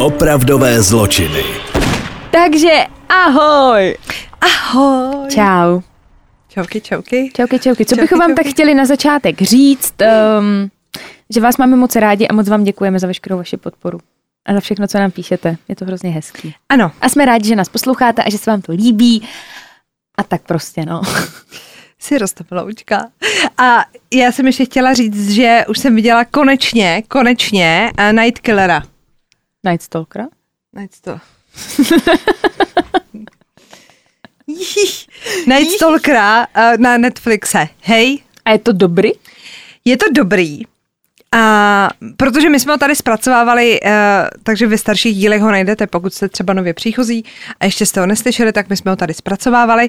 Opravdové zločiny. Takže ahoj. Ahoj. Čau. Čauky, čauky. Čauky, čauky. Co Čauky, bychom vám čauky. tak chtěli na začátek říct, um, že vás máme moc rádi a moc vám děkujeme za veškerou vaši podporu. A za všechno, co nám píšete. Je to hrozně hezký. Ano, A jsme rádi, že nás posloucháte a že se vám to líbí. A tak prostě, no. si roztopiloučka. A já jsem ještě chtěla říct, že už jsem viděla konečně, konečně uh, Night Killera. Night Stalkera? Night Stalker. Night Stalkera uh, na Netflixe. Hej, A je to dobrý? je to dobrý. A protože my jsme ho tady zpracovávali, uh, takže ve starších dílech ho najdete, pokud jste třeba nově příchozí a ještě jste ho neslyšeli, tak my jsme ho tady zpracovávali.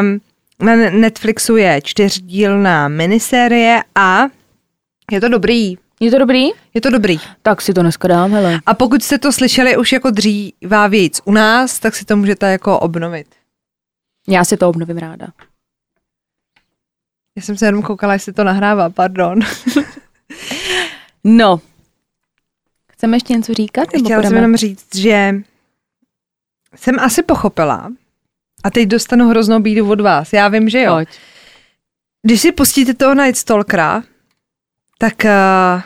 Um, na Netflixu je čtyřdílná minisérie a je to dobrý. Je to dobrý? Je to dobrý. Tak si to dneska dám, hele. A pokud jste to slyšeli už jako dřívá víc u nás, tak si to můžete jako obnovit. Já si to obnovím ráda. Já jsem se jenom koukala, jestli to nahrává, pardon. No. Chceme ještě něco říkat? Nebo Chtěla jsem jenom říct, že jsem asi pochopila, a teď dostanu hroznou bídu od vás. Já vím, že jo. Pojď. Když si pustíte toho Night Stalkera, tak uh,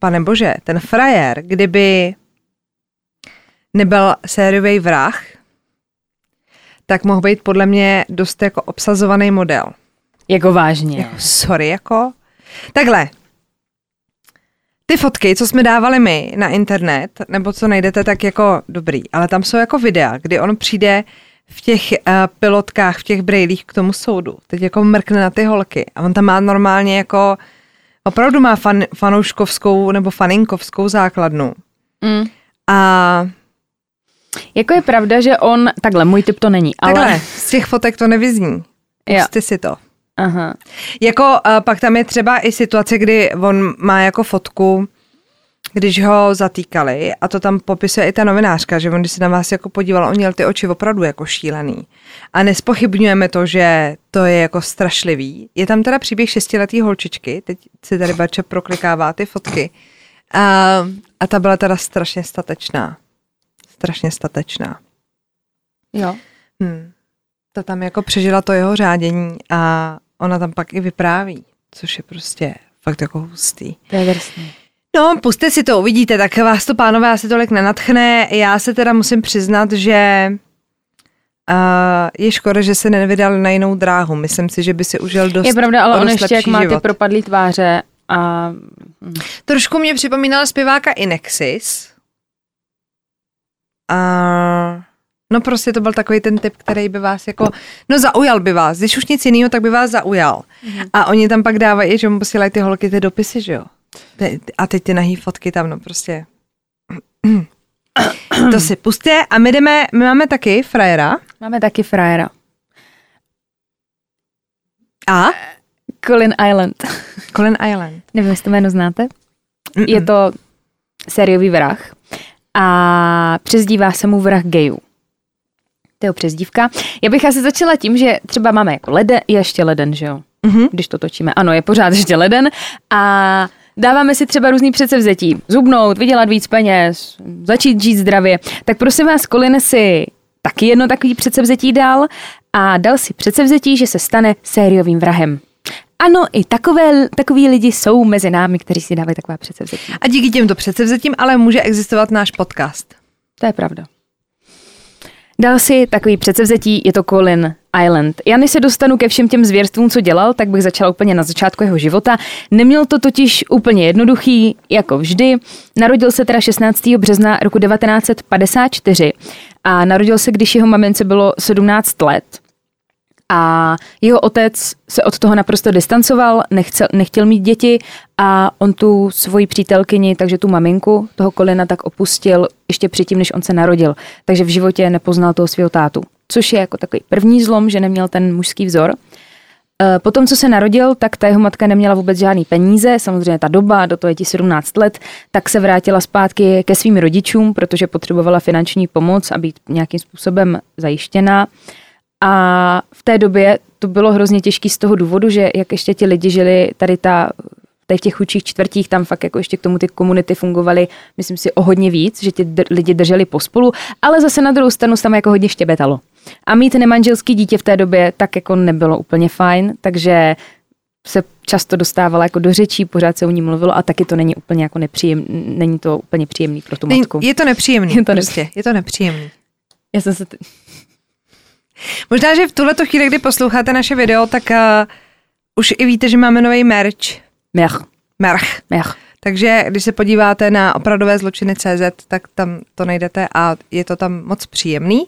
pane bože, ten frajer, kdyby nebyl sériový vrah, tak mohl být podle mě dost jako obsazovaný model. Jako vážně. Jako, sorry, jako. Takhle. Ty fotky, co jsme dávali my na internet, nebo co najdete, tak jako dobrý, ale tam jsou jako videa, kdy on přijde v těch uh, pilotkách, v těch brejlích k tomu soudu. Teď jako mrkne na ty holky a on tam má normálně jako, opravdu má fan, fanouškovskou nebo faninkovskou základnu. Mm. A Jako je pravda, že on, takhle, můj typ to není, ale... takhle, z těch fotek to nevyzní. Jo. Pusťte si to. Aha. Jako uh, pak tam je třeba i situace, kdy on má jako fotku, když ho zatýkali a to tam popisuje i ta novinářka, že on když se na vás jako podíval, on měl ty oči opravdu jako šílený. A nespochybňujeme to, že to je jako strašlivý. Je tam teda příběh šestiletý holčičky, teď si tady Barča proklikává ty fotky. A, a ta byla teda strašně statečná. Strašně statečná. Jo. Hmm. Ta tam jako přežila to jeho řádění a ona tam pak i vypráví, což je prostě fakt jako hustý. To je drsný. No, puste si to, uvidíte, tak vás to pánové asi tolik nenatchne. Já se teda musím přiznat, že uh, je škoda, že se nevydal na jinou dráhu. Myslím si, že by si užil dost Je pravda, ale on ještě jak má ty propadlý tváře a... Trošku mě připomínal zpěváka Inexis. A no prostě to byl takový ten typ, který by vás jako, no zaujal by vás. Když už nic jiného, tak by vás zaujal. A oni tam pak dávají, že mu posílají ty holky ty dopisy, že jo. A teď ty nahý fotky tam, no prostě. to si puste a my jdeme, my máme taky frajera. Máme taky frajera. A? Colin Island. Colin Island. Nevím, jestli to jméno znáte. Mm-mm. Je to sériový vrah a přezdívá se mu vrah gayů. To je přezdívka. Já bych asi začala tím, že třeba máme jako leden, je ještě leden, že jo? Mhm. Když to točíme. Ano, je pořád ještě leden a dáváme si třeba různý předsevzetí. Zubnout, vydělat víc peněz, začít žít zdravě. Tak prosím vás, Colin si taky jedno takový předsevzetí dal a dal si předsevzetí, že se stane sériovým vrahem. Ano, i takové, takový lidi jsou mezi námi, kteří si dávají taková předsevzetí. A díky těmto předsevzetím ale může existovat náš podcast. To je pravda. Dal si takový předsevzetí, je to Colin Island. Já než se dostanu ke všem těm zvěrstvům, co dělal, tak bych začala úplně na začátku jeho života. Neměl to totiž úplně jednoduchý, jako vždy. Narodil se teda 16. března roku 1954 a narodil se, když jeho mamince bylo 17 let. A jeho otec se od toho naprosto distancoval, nechcel, nechtěl mít děti a on tu svoji přítelkyni, takže tu maminku toho kolena tak opustil ještě předtím, než on se narodil. Takže v životě nepoznal toho svého tátu. Což je jako takový první zlom, že neměl ten mužský vzor. E, Potom, co se narodil, tak ta jeho matka neměla vůbec žádný peníze, samozřejmě ta doba, do toho je ti 17 let, tak se vrátila zpátky ke svým rodičům, protože potřebovala finanční pomoc a být nějakým způsobem zajištěná. A v té době to bylo hrozně těžké z toho důvodu, že jak ještě ti lidi žili tady ta tady v těch chudších čtvrtích tam fakt jako ještě k tomu ty komunity fungovaly, myslím si, o hodně víc, že ti dr- lidi drželi pospolu, ale zase na druhou stranu se tam jako hodně štěbetalo. A mít nemanželský dítě v té době tak jako nebylo úplně fajn, takže se často dostávala jako do řečí, pořád se o ní mluvilo a taky to není úplně jako nepříjemný, není to úplně příjemný pro tu matku. Je to nepříjemný, je to, prostě, je to nepříjemný. Já jsem se... T... Možná, že v tuhle chvíli, kdy posloucháte naše video, tak uh, už i víte, že máme nový merch. Merch. Merch. Merch. Takže když se podíváte na opravdové zločiny CZ, tak tam to najdete a je to tam moc příjemný.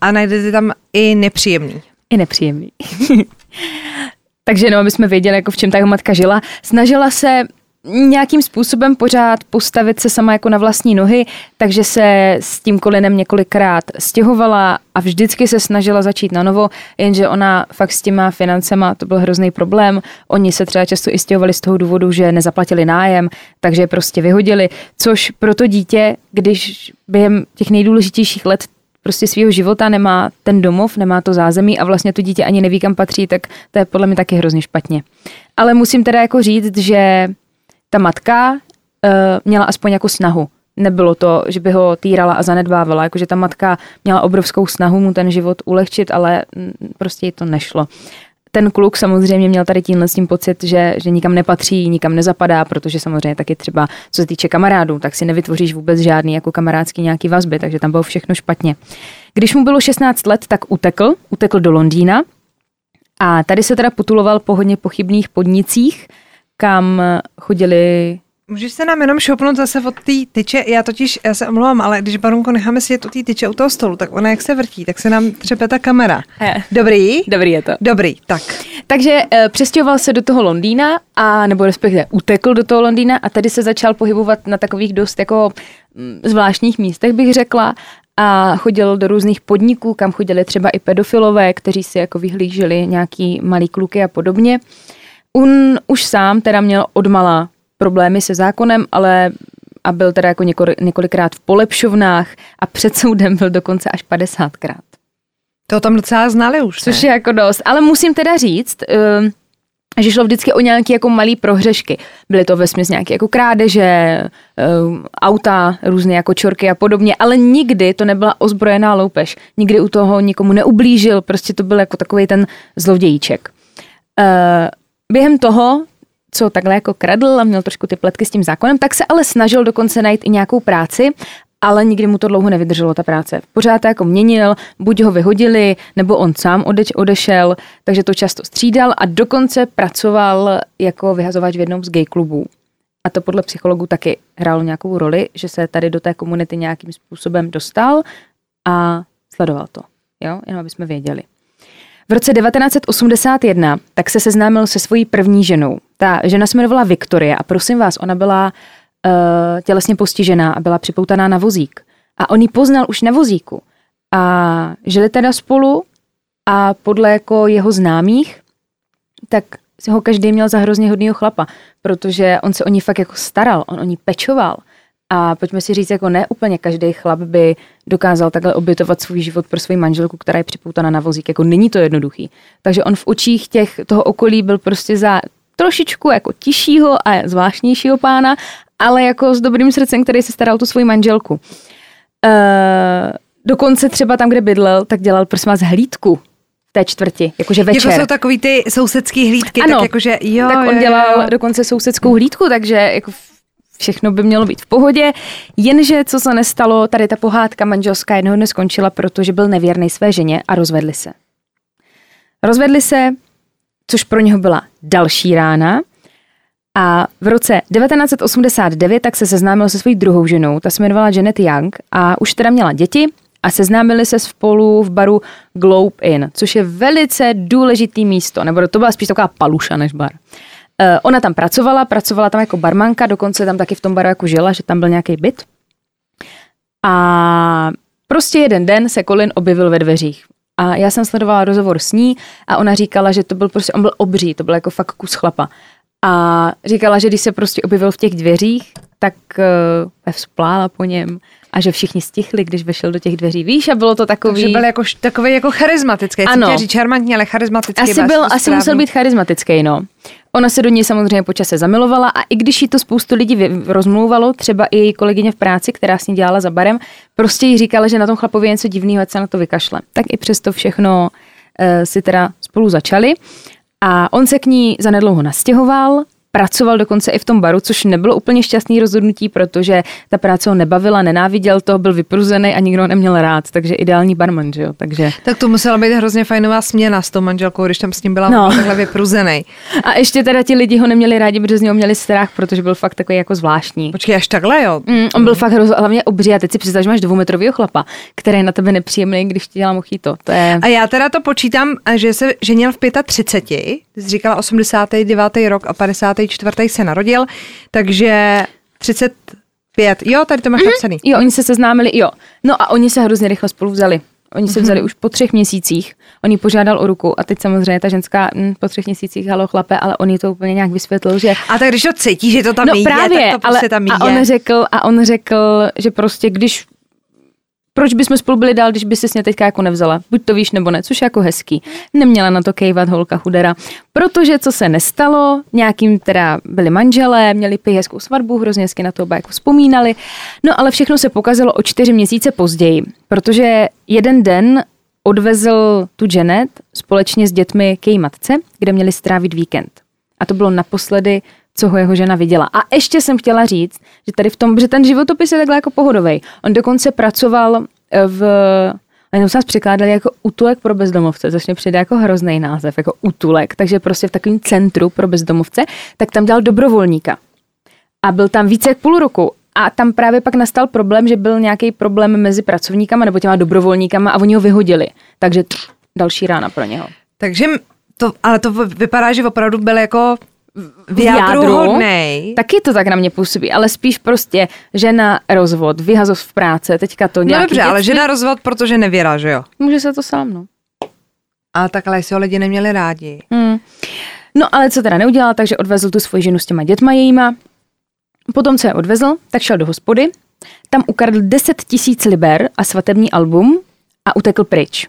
A najdete tam i nepříjemný. I nepříjemný. Takže no, my jsme věděli, jako v čem ta jeho matka žila. Snažila se nějakým způsobem pořád postavit se sama jako na vlastní nohy, takže se s tím kolinem několikrát stěhovala a vždycky se snažila začít na novo, jenže ona fakt s těma financema, to byl hrozný problém. Oni se třeba často i stěhovali z toho důvodu, že nezaplatili nájem, takže je prostě vyhodili, což pro to dítě, když během těch nejdůležitějších let prostě svého života nemá ten domov, nemá to zázemí a vlastně to dítě ani neví, kam patří, tak to je podle mě taky hrozně špatně. Ale musím teda jako říct, že ta matka uh, měla aspoň jako snahu. Nebylo to, že by ho týrala a zanedbávala, jakože ta matka měla obrovskou snahu mu ten život ulehčit, ale prostě jí to nešlo. Ten kluk samozřejmě měl tady tímhle s tím pocit, že, že nikam nepatří, nikam nezapadá, protože samozřejmě taky třeba, co se týče kamarádů, tak si nevytvoříš vůbec žádný jako kamarádský nějaký vazby, takže tam bylo všechno špatně. Když mu bylo 16 let, tak utekl, utekl do Londýna a tady se teda putuloval po hodně pochybných podnicích, kam chodili Můžeš se nám jenom šoupnout zase od té tyče, já totiž, já se omlouvám, ale když Barunko necháme si u té tyče u toho stolu, tak ona jak se vrtí, tak se nám třepe ta kamera. Dobrý? Dobrý je to. Dobrý, tak. Takže e, přestěhoval se do toho Londýna, a nebo respektive utekl do toho Londýna a tady se začal pohybovat na takových dost jako m, zvláštních místech, bych řekla a chodil do různých podniků, kam chodili třeba i pedofilové, kteří si jako vyhlíželi nějaký malý kluky a podobně. On už sám teda měl odmala problémy se zákonem, ale a byl teda jako několikrát v polepšovnách a před soudem byl dokonce až 50krát. To tam docela znali už, ne? Což je jako dost. Ale musím teda říct, uh, že šlo vždycky o nějaké jako malé prohřešky. Byly to vesměs nějaké jako krádeže, uh, auta, různé jako čorky a podobně, ale nikdy to nebyla ozbrojená loupež. Nikdy u toho nikomu neublížil, prostě to byl jako takový ten zlodějíček. Během toho co takhle jako kradl a měl trošku ty pletky s tím zákonem, tak se ale snažil dokonce najít i nějakou práci, ale nikdy mu to dlouho nevydrželo, ta práce. Pořád to jako měnil, buď ho vyhodili, nebo on sám odeč, odešel, takže to často střídal a dokonce pracoval jako vyhazovač v jednom z gay klubů. A to podle psychologů taky hrálo nějakou roli, že se tady do té komunity nějakým způsobem dostal a sledoval to. Jo, jenom aby jsme věděli. V roce 1981 tak se seznámil se svojí první ženou. Ta žena se jmenovala Viktorie a prosím vás, ona byla uh, tělesně postižená a byla připoutaná na vozík. A on ji poznal už na vozíku. A žili teda spolu a podle jako jeho známých, tak si ho každý měl za hrozně hodného chlapa, protože on se o ní fakt jako staral, on o ní pečoval. A pojďme si říct, jako ne úplně každý chlap by dokázal takhle obětovat svůj život pro svou manželku, která je připoutaná na vozík. Jako není to jednoduchý. Takže on v očích těch toho okolí byl prostě za trošičku jako tišího a zvláštnějšího pána, ale jako s dobrým srdcem, který se staral tu svoji manželku. Uh, dokonce třeba tam, kde bydlel, tak dělal prosím vás hlídku v té čtvrti, jakože jako večer. Jako jsou takový ty sousedský hlídky, ano, tak jakože jo, tak on jo, dělal jo. dokonce sousedskou hlídku, takže jako všechno by mělo být v pohodě, jenže co se nestalo, tady ta pohádka manželská jednoho dne skončila, protože byl nevěrný své ženě a rozvedli se. Rozvedli se, což pro něho byla další rána a v roce 1989 tak se seznámil se svojí druhou ženou, ta se jmenovala Janet Young a už teda měla děti a seznámili se spolu v baru Globe Inn, což je velice důležitý místo, nebo to byla spíš taková paluša než bar. Ona tam pracovala, pracovala tam jako barmanka, dokonce tam taky v tom baru jako žila, že tam byl nějaký byt. A prostě jeden den se Colin objevil ve dveřích. A já jsem sledovala rozhovor s ní a ona říkala, že to byl prostě, on byl obří, to byl jako fakt kus chlapa. A říkala, že když se prostě objevil v těch dveřích, tak uh, vzplála po něm a že všichni stichli, když vešel do těch dveří. Víš, a bylo to takový... Takže byl jako, takový jako charismatický. Ano. Říct šarmantní, ale charismatický. Asi, byl asi musel být charismatický, no. Ona se do něj samozřejmě po čase zamilovala a i když jí to spoustu lidí rozmlouvalo, třeba i její kolegyně v práci, která s ní dělala za barem, prostě jí říkala, že na tom chlapovi je něco divného, ať se na to vykašle. Tak i přesto všechno uh, si teda spolu začali. A on se k ní zanedlouho nastěhoval, pracoval dokonce i v tom baru, což nebylo úplně šťastný rozhodnutí, protože ta práce ho nebavila, nenáviděl to, byl vypruzený a nikdo ho neměl rád, takže ideální barman, že jo, takže... Tak to musela být hrozně fajnová směna s tou manželkou, když tam s ním byla No. takhle vypruzený. A ještě teda ti lidi ho neměli rádi, protože z něho měli strach, protože byl fakt takový jako zvláštní. Počkej, až takhle, jo. Mm, on byl fakt hroz, hlavně obří a teď si představ, že máš dvoumetrovýho chlapa, který je na tebe nepříjemný, když ti dělá mochito. To je... A já teda to počítám, že se ženil v 35, ty jsi říkala 89. rok a 54. se narodil, takže 35, jo, tady to máš napsaný. Jo, oni se seznámili, jo. No a oni se hrozně rychle spolu vzali. Oni se vzali už po třech měsících. On jí požádal o ruku a teď samozřejmě ta ženská hm, po třech měsících halo chlape, ale on jí to úplně nějak vysvětlil, že A tak když to cítí, že to tam no je, právě, tak to ale prostě tam je. a on řekl, a on řekl, že prostě když proč bychom spolu byli dál, když by si mě teďka jako nevzala? Buď to víš, nebo ne, což je jako hezký. Neměla na to kejvat holka chudera. Protože co se nestalo, nějakým teda byli manželé, měli pij hezkou svatbu, hrozně hezky na to oba jako vzpomínali. No ale všechno se pokazilo o čtyři měsíce později, protože jeden den odvezl tu Janet společně s dětmi k její matce, kde měli strávit víkend. A to bylo naposledy, co ho jeho žena viděla. A ještě jsem chtěla říct, že tady v tom, že ten životopis je takhle jako pohodový. On dokonce pracoval eh, v Jenom se nás překládali jako útulek pro bezdomovce, což mi přijde jako hrozný název, jako útulek, takže prostě v takovém centru pro bezdomovce, tak tam dělal dobrovolníka. A byl tam více jak půl roku. A tam právě pak nastal problém, že byl nějaký problém mezi pracovníkama nebo těma dobrovolníkama a oni ho vyhodili. Takže tch, další rána pro něho. Takže to, ale to vypadá, že opravdu byl jako v v jádru jádru, hodnej. Taky to tak na mě působí, ale spíš prostě žena, rozvod, vyhazov v práce, teďka to No nějaký dobře, ale žena rozvod, protože nevěra, že jo? Může se to sám, no. A takhle jestli ho lidi neměli rádi. Hmm. No ale co teda neudělal, takže odvezl tu svoji ženu s těma dětma jejíma. Potom, co je odvezl, tak šel do hospody, tam ukradl 10 tisíc liber a svatební album a utekl pryč.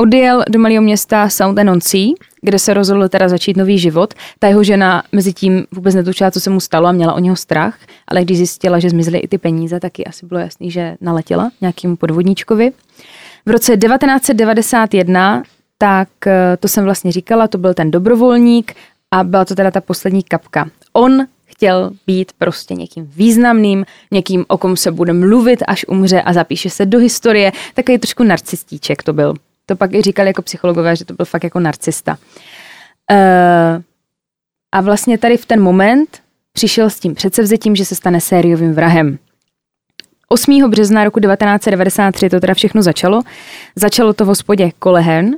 Odjel do malého města Sound-on-Sea, kde se rozhodl teda začít nový život. Ta jeho žena mezi tím vůbec netučila, co se mu stalo a měla o něho strach, ale když zjistila, že zmizely i ty peníze, taky asi bylo jasný, že naletěla nějakým podvodníčkovi. V roce 1991, tak eh, to jsem vlastně říkala, to byl ten dobrovolník a byla to teda ta poslední kapka. On chtěl být prostě někým významným, někým, o kom se bude mluvit, až umře a zapíše se do historie. Takový trošku narcistíček to byl. To pak i říkali jako psychologové, že to byl fakt jako narcista. Uh, a vlastně tady v ten moment přišel s tím předsevzetím, že se stane sériovým vrahem. 8. března roku 1993 to teda všechno začalo. Začalo to v hospodě Colehern,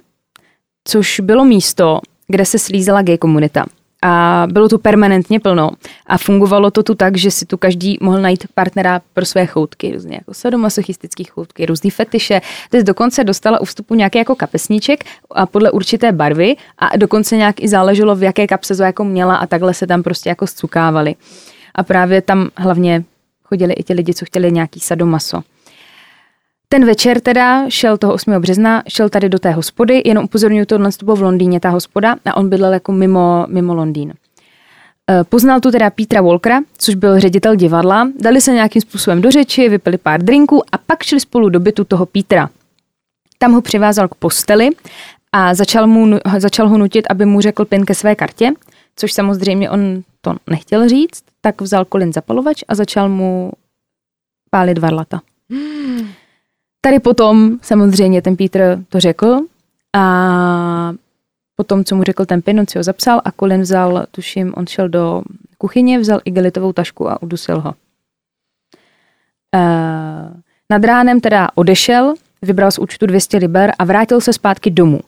což bylo místo, kde se slízela gay komunita. A bylo tu permanentně plno. A fungovalo to tu tak, že si tu každý mohl najít partnera pro své choutky, různě jako sadomasochistické choutky, různý fetiše. Teď dokonce dostala u vstupu nějaký jako kapesníček a podle určité barvy a dokonce nějak i záleželo, v jaké kapse to jako měla a takhle se tam prostě jako zcukávali. A právě tam hlavně chodili i ti lidi, co chtěli nějaký sadomaso. Ten večer teda šel toho 8. března, šel tady do té hospody, jenom upozorňuji, to to bylo v Londýně ta hospoda a on bydlel jako mimo, mimo Londýn. Eh, Poznal tu teda Petra Walkera, což byl ředitel divadla, dali se nějakým způsobem do řeči, vypili pár drinků a pak šli spolu do bytu toho Petra. Tam ho přivázal k posteli a začal, mu, začal ho nutit, aby mu řekl pin ke své kartě, což samozřejmě on to nechtěl říct, tak vzal kolin zapalovač a začal mu pálit varlata. Tady potom samozřejmě ten Peter to řekl a potom, co mu řekl ten pin, on si ho zapsal a Colin vzal, tuším, on šel do kuchyně, vzal igelitovou tašku a udusil ho. Uh, nad ránem teda odešel, vybral z účtu 200 liber a vrátil se zpátky domů.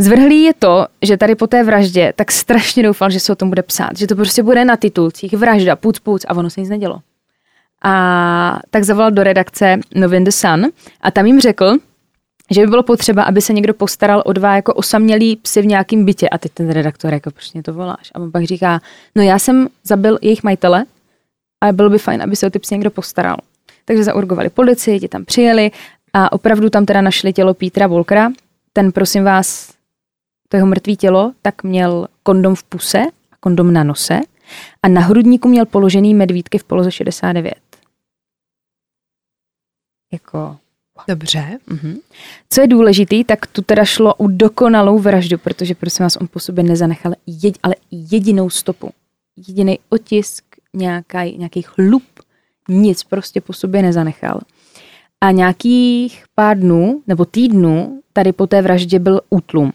Zvrhlý je to, že tady po té vraždě tak strašně doufal, že se o tom bude psát, že to prostě bude na titulcích, vražda, puc, puc a ono se nic nedělo. A tak zavolal do redakce novin The Sun a tam jim řekl, že by bylo potřeba, aby se někdo postaral o dva jako osamělý psy v nějakém bytě. A teď ten redaktor jako, proč mě to voláš? A on pak říká, no já jsem zabil jejich majitele, ale bylo by fajn, aby se o ty psy někdo postaral. takže zaurgovali policii, ti tam přijeli a opravdu tam teda našli tělo Petra Volkera. Ten, prosím vás, to jeho mrtvý tělo, tak měl kondom v puse a kondom na nose a na hrudníku měl položený medvídky v poloze 69. Jako Dobře. Mhm. Co je důležitý, tak tu teda šlo o dokonalou vraždu, protože prosím vás, on po sobě nezanechal jed, ale jedinou stopu. Jediný otisk, nějaký, nějaký chlup, nic prostě po sobě nezanechal. A nějakých pár dnů nebo týdnů tady po té vraždě byl útlum.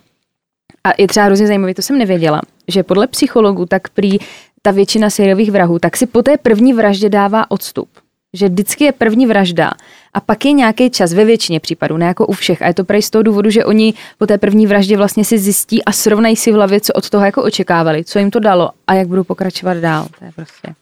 A je třeba hrozně zajímavý, to jsem nevěděla, že podle psychologů tak prý ta většina sériových vrahů, tak si po té první vraždě dává odstup že vždycky je první vražda a pak je nějaký čas ve většině případů, ne jako u všech. A je to prej z toho důvodu, že oni po té první vraždě vlastně si zjistí a srovnají si v hlavě, co od toho jako očekávali, co jim to dalo a jak budou pokračovat dál. To je prostě.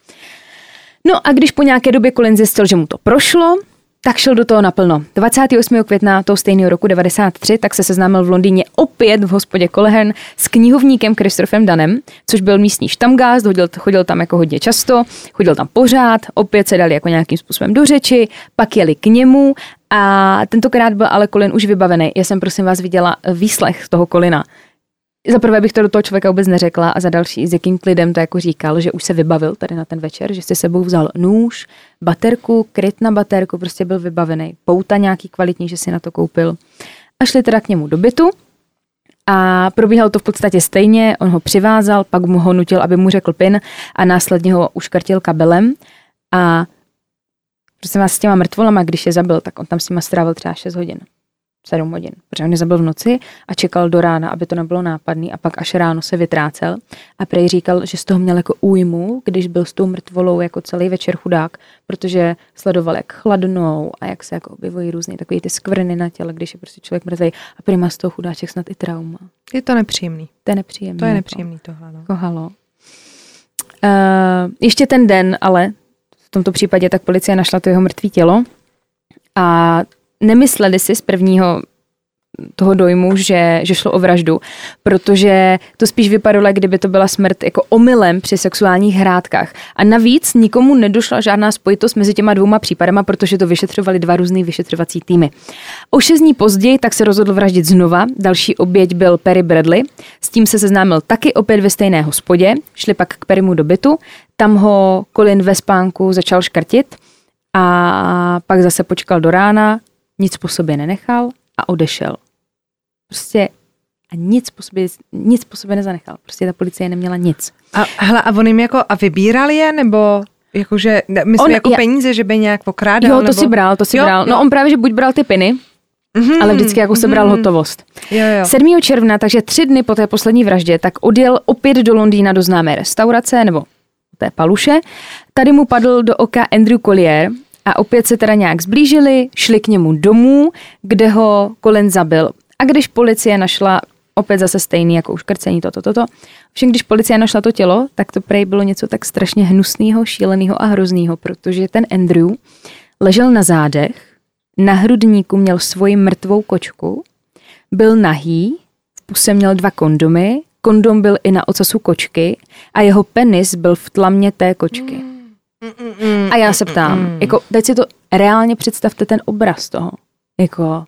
No a když po nějaké době Colin zjistil, že mu to prošlo, tak šel do toho naplno. 28. května toho stejného roku 93 tak se seznámil v Londýně opět v hospodě Colehern s knihovníkem Christophem Danem, což byl místní štamgást, chodil, chodil tam jako hodně často, chodil tam pořád, opět se dali jako nějakým způsobem do řeči, pak jeli k němu a tentokrát byl ale Colin už vybavený. Já jsem prosím vás viděla výslech toho Colina. Za prvé bych to do toho člověka vůbec neřekla a za další, s jakým klidem to jako říkal, že už se vybavil tady na ten večer, že si sebou vzal nůž, baterku, kryt na baterku, prostě byl vybavený. Pouta nějaký kvalitní, že si na to koupil. A šli teda k němu do bytu a probíhalo to v podstatě stejně, on ho přivázal, pak mu ho nutil, aby mu řekl pin a následně ho uškrtil kabelem a prosím vás s těma mrtvolama, když je zabil, tak on tam s nima strávil třeba 6 hodin. 7 hodin, protože on je zabil v noci a čekal do rána, aby to nebylo nápadný a pak až ráno se vytrácel a prej říkal, že z toho měl jako újmu, když byl s tou mrtvolou jako celý večer chudák, protože sledoval, jak chladnou a jak se jako objevují různé takové ty skvrny na těle, když je prostě člověk mrtvý a prima z toho chudáček snad i trauma. Je to nepříjemný. To je nepříjemný. To je jako. nepříjemný tohle. No. Jako halo. Uh, ještě ten den, ale v tomto případě tak policie našla to jeho mrtvé tělo a nemysleli si z prvního toho dojmu, že, že šlo o vraždu, protože to spíš vypadalo, kdyby to byla smrt jako omylem při sexuálních hrádkách. A navíc nikomu nedošla žádná spojitost mezi těma dvouma případama, protože to vyšetřovali dva různý vyšetřovací týmy. O šest dní později tak se rozhodl vraždit znova. Další oběť byl Perry Bradley. S tím se seznámil taky opět ve stejné hospodě. Šli pak k Perrymu do bytu. Tam ho Colin ve spánku začal škrtit a pak zase počkal do rána, nic po sobě nenechal a odešel. Prostě a nic po sobě, nic po sobě nezanechal. Prostě ta policie neměla nic. A, hele, a on jim jako, a vybíral je, nebo jakože, myslím On- jako já- peníze, že by nějak pokrádal? jo, to nebo... si bral, to si Jo, bral. No jo. on právě, že buď bral ty piny, Mhm, ale vždycky jako sebral mhm. hotovost. Jo, jo. 7. června, takže tři dny po té poslední vraždě, tak odjel opět do Londýna do známé restaurace, nebo té paluše. Tady mu padl do oka Andrew Collier a opět se teda nějak zblížili, šli k němu domů, kde ho Colin zabil. A když policie našla opět zase stejný jako uškrcení, toto, toto. Všem, když policie našla to tělo, tak to prej bylo něco tak strašně hnusného, šíleného a hroznýho, protože ten Andrew ležel na zádech, na hrudníku měl svoji mrtvou kočku, byl nahý, v puse měl dva kondomy, kondom byl i na ocasu kočky a jeho penis byl v tlamě té kočky. A já se ptám, jako teď si to reálně představte ten obraz toho. Jako,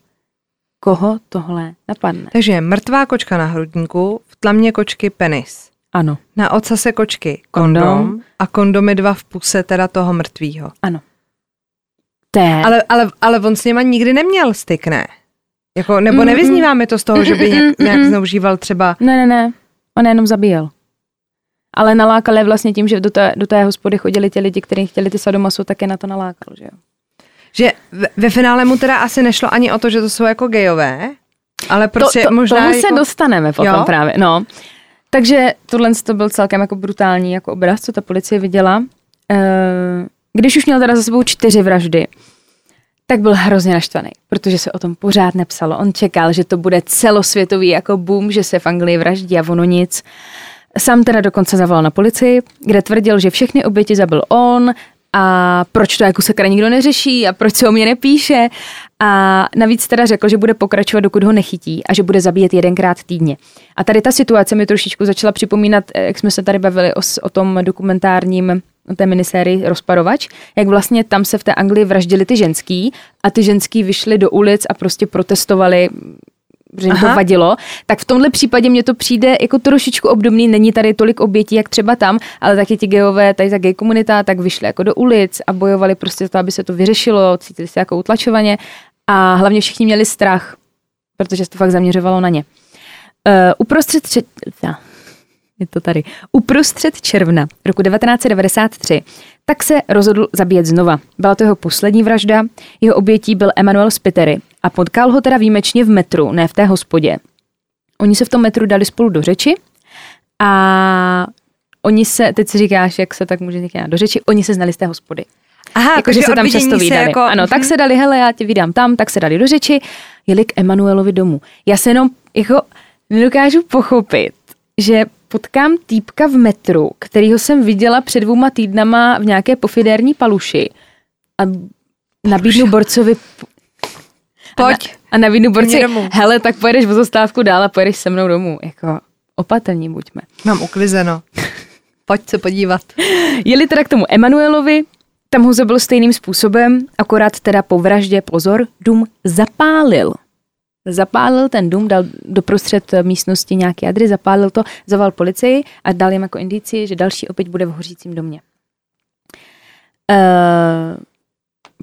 koho tohle napadne? Takže mrtvá kočka na hrudníku, v tlamě kočky penis. Ano, Na ocase kočky kondom, Kondom. a kondomy dva v puse teda toho mrtvýho. ano. Je, Ale, ale, ale on s něma nikdy neměl styk, ne? Jako, nebo Mm, nevyzníváme to z toho, že by Mm, nějak, mm, nějak mm. zneužíval třeba... Ne, ne, ne, on jenom zabíjel. Ale nalákal je vlastně tím, že do té, do té hospody chodili ti lidi, kteří chtěli ty sadomaso, tak je na to nalákal, že jo. Že ve, ve finále mu teda asi nešlo ani o to, že to jsou jako gejové, ale prostě to, to, možná tomu jako... se dostaneme potom Jo? právě, no. Takže tohle to byl celkem jako brutální jako obraz, co ta policie viděla. Eh, Když už měl teda za sebou čtyři vraždy, tak byl hrozně naštvaný, protože se o tom pořád nepsalo. On čekal, že to bude celosvětový jako boom, že se v Anglii vraždí a ono nic. Sám teda dokonce zavolal na policii, kde tvrdil, že všechny oběti zabil on a proč to jako sakra nikdo neřeší a proč se o mě nepíše. A navíc teda řekl, že bude pokračovat, dokud ho nechytí a že bude zabíjet jedenkrát týdně. A tady ta situace mi trošičku začala připomínat, eh, jak jsme se tady bavili o, o tom dokumentárním té minisérii Rozparovač, jak vlastně tam se v té Anglii vraždili ty ženský a ty ženský vyšly do ulic a prostě protestovali že jim to vadilo, tak v tomhle případě mně to přijde jako trošičku obdobný, není tady tolik obětí, jak třeba tam, ale taky ti gejové, tady ta gay komunita, tak vyšli jako do ulic a bojovali prostě za to, aby se to vyřešilo, cítili se jako utlačovaně a hlavně všichni měli strach, protože se to fakt zaměřovalo na ně. Uh, uprostřed tři... je to tady. Uprostřed června roku 1993 tak se rozhodl zabíjet znova. Byla to jeho poslední vražda, jeho obětí byl Emanuel Spitery a potkal ho teda výjimečně v metru, ne v té hospodě. Oni se v tom metru dali spolu do řeči a oni se, teď si říkáš, jak se tak může říkat do řeči, oni se znali z té hospody. Aha, Jako, že se tam často vídali. Jako, Ano, tak se dali, hele, já tě vydám tam, tak se dali do řeči, jeli k Emanuelovi domů. Já se jenom jako nedokážu pochopit, že potkám týpka v metru, kterýho jsem viděla před dvouma týdnama v nějaké pofidérní paluši a nabídnu borcovi Pojď. a nabídnu borci, Mě domů. hele, tak pojedeš o zastávku dál a pojedeš se mnou domů. Jako opatrní buďme. Mám uklizeno. Pojď se podívat. Jeli teda k tomu Emanuelovi, tam ho zabil stejným způsobem, akorát teda po vraždě, pozor, dům zapálil. Zapálil ten dům, dal doprostřed místnosti nějaký adry, zapálil to, zaval policii a dal jim jako indici, že další opět bude v hořícím domě. Uh,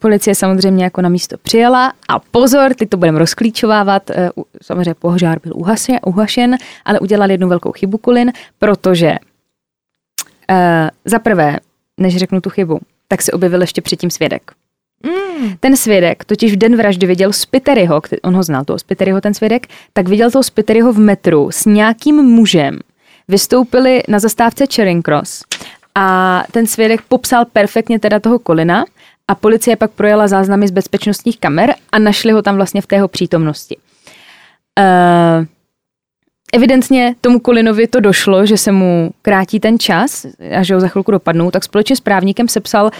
policie samozřejmě jako na místo přijela a pozor, teď to budeme rozklíčovávat, eh, samozřejmě požár byl uhase- uhašen, ale udělal jednu velkou chybu Kulin, protože uh, za prvé, než řeknu tu chybu, tak se objevil ještě předtím svědek. Mm. Ten svědek totiž v den vraždy viděl Spiteryho, on ho znal, toho Spiteryho, ten svědek, tak viděl toho Spiteryho v metru s nějakým mužem. Vystoupili na zastávce Charing Cross a ten svědek popsal perfektně teda toho Kolina a policie pak projela záznamy z bezpečnostních kamer a našli ho tam vlastně v tého přítomnosti. Uh, Evidentně tomu Kolinovi to došlo, že se mu krátí ten čas a že ho za chvilku dopadnou, tak společně s právníkem sepsal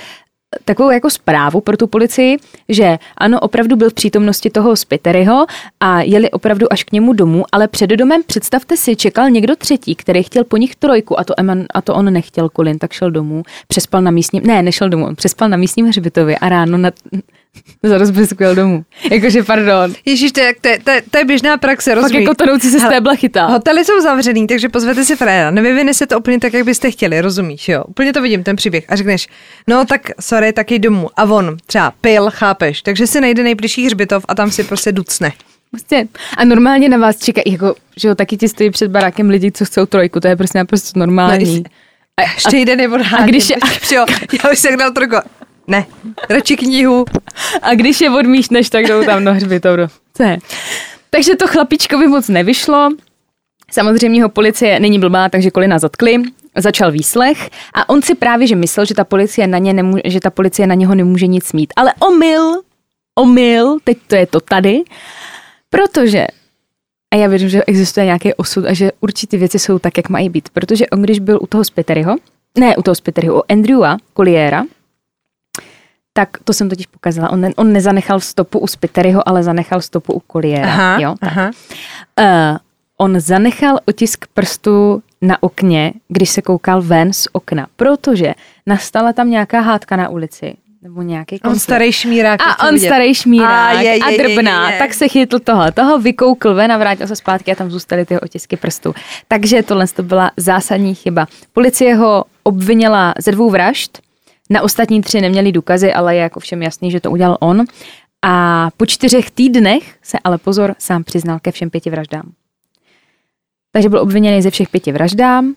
takovou jako zprávu pro tu policii, že ano, opravdu byl v přítomnosti toho Spiteryho a jeli opravdu až k němu domů, ale před domem, představte si, čekal někdo třetí, který chtěl po nich trojku a to, Eman, a to on nechtěl, Colin, tak šel domů, přespal na místním, ne, nešel domů, on přespal na místním hřbitově a ráno na, za jel domů. Jakože, pardon. Ježíš, to je, to, to, to je běžná praxe, Pak rozumíš? jako tonoucí se stébla chytá. Hotely jsou zavřený, takže pozvete si fréra. Nevyvine se to úplně tak, jak byste chtěli, rozumíš, jo? Úplně to vidím, ten příběh. A řekneš, no tak sorry, taky domů. A on třeba pil, chápeš? Takže si najde nejbližší hřbitov a tam si prostě ducne. Prostě. A normálně na vás čekají, jako, že jo, taky ti stojí před barákem lidi, co chcou trojku, to je prostě naprosto normální. A ještě jeden nebo a když je- jo, já bych se dal trojku. Ne, radši knihu. A když je odmíšneš, tak jdou tam. Do... Co je? Takže to chlapíčkovi moc nevyšlo. Samozřejmě ho policie není blbá, takže Kolina zatkli. Začal výslech a on si právě, že myslel, že ta policie na, ně nemů- že ta policie na něho nemůže nic mít. Ale omyl, omyl, teď to je to tady, protože a já věřím, že existuje nějaký osud a že určitě věci jsou tak, jak mají být. Protože on, když byl u toho Spiteryho, ne u toho Spiteryho, u Andrewa Colliera, tak to jsem totiž pokazila. On, ne, on nezanechal stopu u Spiteryho, ale zanechal stopu u Colliera. Aha, jo? Tak. aha. Uh, on zanechal otisk prstu na okně, když se koukal ven z okna, protože nastala tam nějaká hádka na ulici, nebo nějaký On starý šmírák. A on vidět. starý šmírák A je, je, a je, drbná, je, je. tak se chytl toho, toho vykoukl ven a vrátil se zpátky a tam zůstaly ty otisky prstů. Takže tohle to byla zásadní chyba. Policie ho obvinila ze dvou vražd, na ostatní tři neměli důkazy, ale je jako všem jasný, že to udělal on. A po čtyřech týdnech se ale pozor sám přiznal ke všem pěti vraždám. Takže byl obviněný ze všech pěti vraždám,